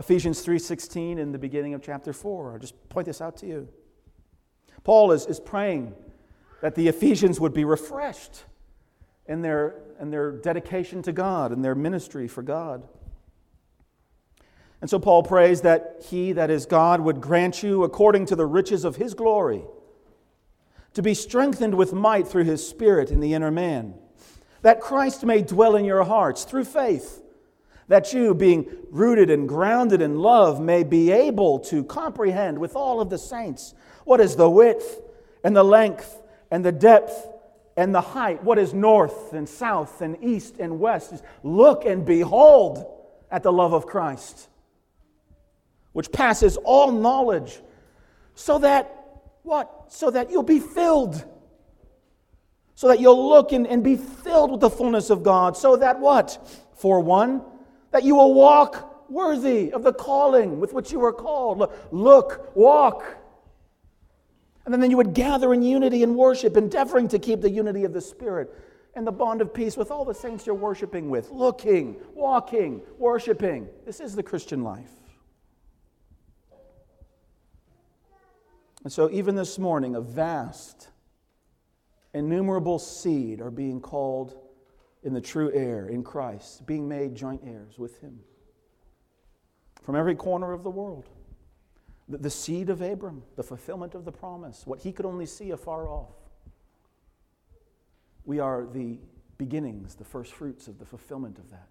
Ephesians 3.16 and the beginning of chapter 4. I'll just point this out to you. Paul is, is praying that the Ephesians would be refreshed in their, in their dedication to God and their ministry for God. And so Paul prays that he, that is God, would grant you, according to the riches of his glory, to be strengthened with might through his Spirit in the inner man, that Christ may dwell in your hearts through faith, that you, being rooted and grounded in love, may be able to comprehend with all of the saints what is the width and the length and the depth and the height, what is north and south and east and west. Look and behold at the love of Christ which passes all knowledge, so that what? So that you'll be filled. So that you'll look and, and be filled with the fullness of God. So that what? For one, that you will walk worthy of the calling with which you were called. Look, walk. And then you would gather in unity and worship, endeavoring to keep the unity of the Spirit and the bond of peace with all the saints you're worshiping with. Looking, walking, worshiping. This is the Christian life. And so, even this morning, a vast, innumerable seed are being called in the true heir, in Christ, being made joint heirs with him. From every corner of the world. The, seed of Abram, the fulfillment of the promise, what he could only see afar off. We are the beginnings, the first fruits of the fulfillment of that.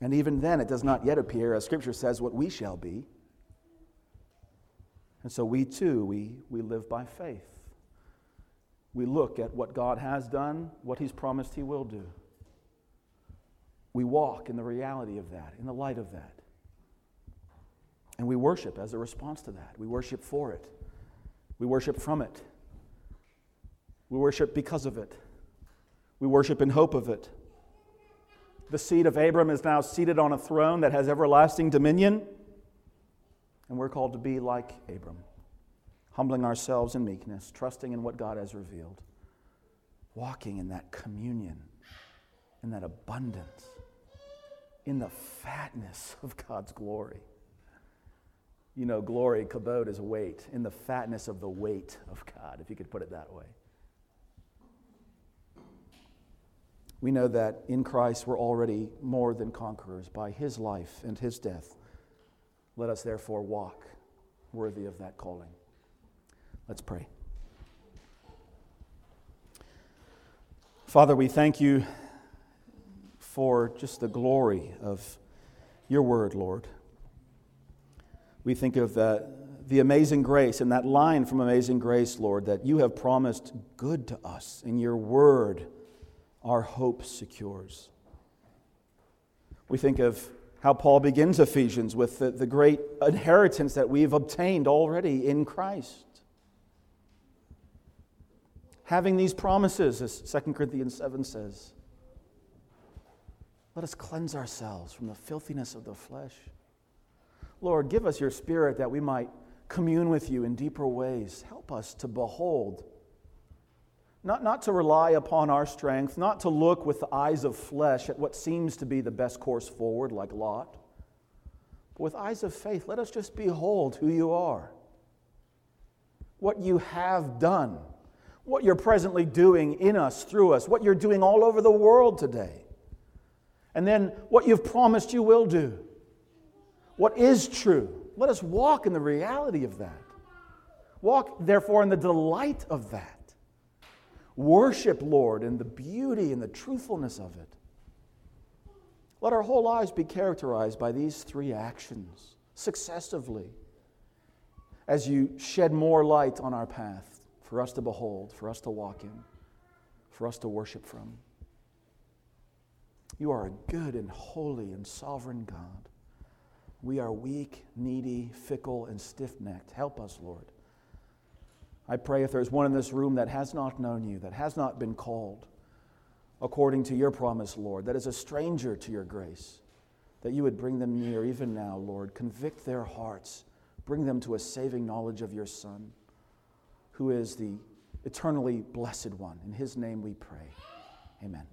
And even then, it does not yet appear, as Scripture says, what we shall be. And so we too, we, we live by faith. We look at what God has done, what He's promised He will do. We walk in the reality of that, in the light of that. And we worship as a response to that. We worship for it. We worship from it. We worship because of it. We worship in hope of it. The seed of Abram is now seated on a throne that has everlasting dominion. And we're called to be like Abram, humbling ourselves in meekness, trusting in what God has revealed, walking in that communion, in that abundance, in the fatness of God's glory. You know, glory, kabod, is weight, in the fatness of the weight of God, if you could put it that way. We know that in Christ we're already more than conquerors by his life and his death. Let us therefore walk worthy of that calling. Let's pray. Father, we thank you for just the glory of your word, Lord. We think of the, the amazing grace and that line from Amazing Grace, Lord, that you have promised good to us in your word, our hope secures. We think of how Paul begins Ephesians with the, the great inheritance that we've obtained already in Christ. Having these promises, as 2 Corinthians 7 says, let us cleanse ourselves from the filthiness of the flesh. Lord, give us your spirit that we might commune with you in deeper ways. Help us to behold not, not to rely upon our strength, not to look with the eyes of flesh at what seems to be the best course forward, like Lot. But with eyes of faith, let us just behold who you are, what you have done, what you're presently doing in us, through us, what you're doing all over the world today. And then what you've promised you will do. What is true. Let us walk in the reality of that. Walk, therefore, in the delight of that. Worship, Lord, in the beauty and the truthfulness of it. Let our whole lives be characterized by these three actions successively as you shed more light on our path for us to behold, for us to walk in, for us to worship from. You are a good and holy and sovereign God. We are weak, needy, fickle, and stiff necked. Help us, Lord. I pray if there's one in this room that has not known you, that has not been called according to your promise, Lord, that is a stranger to your grace, that you would bring them near even now, Lord. Convict their hearts, bring them to a saving knowledge of your Son, who is the eternally blessed one. In his name we pray. Amen.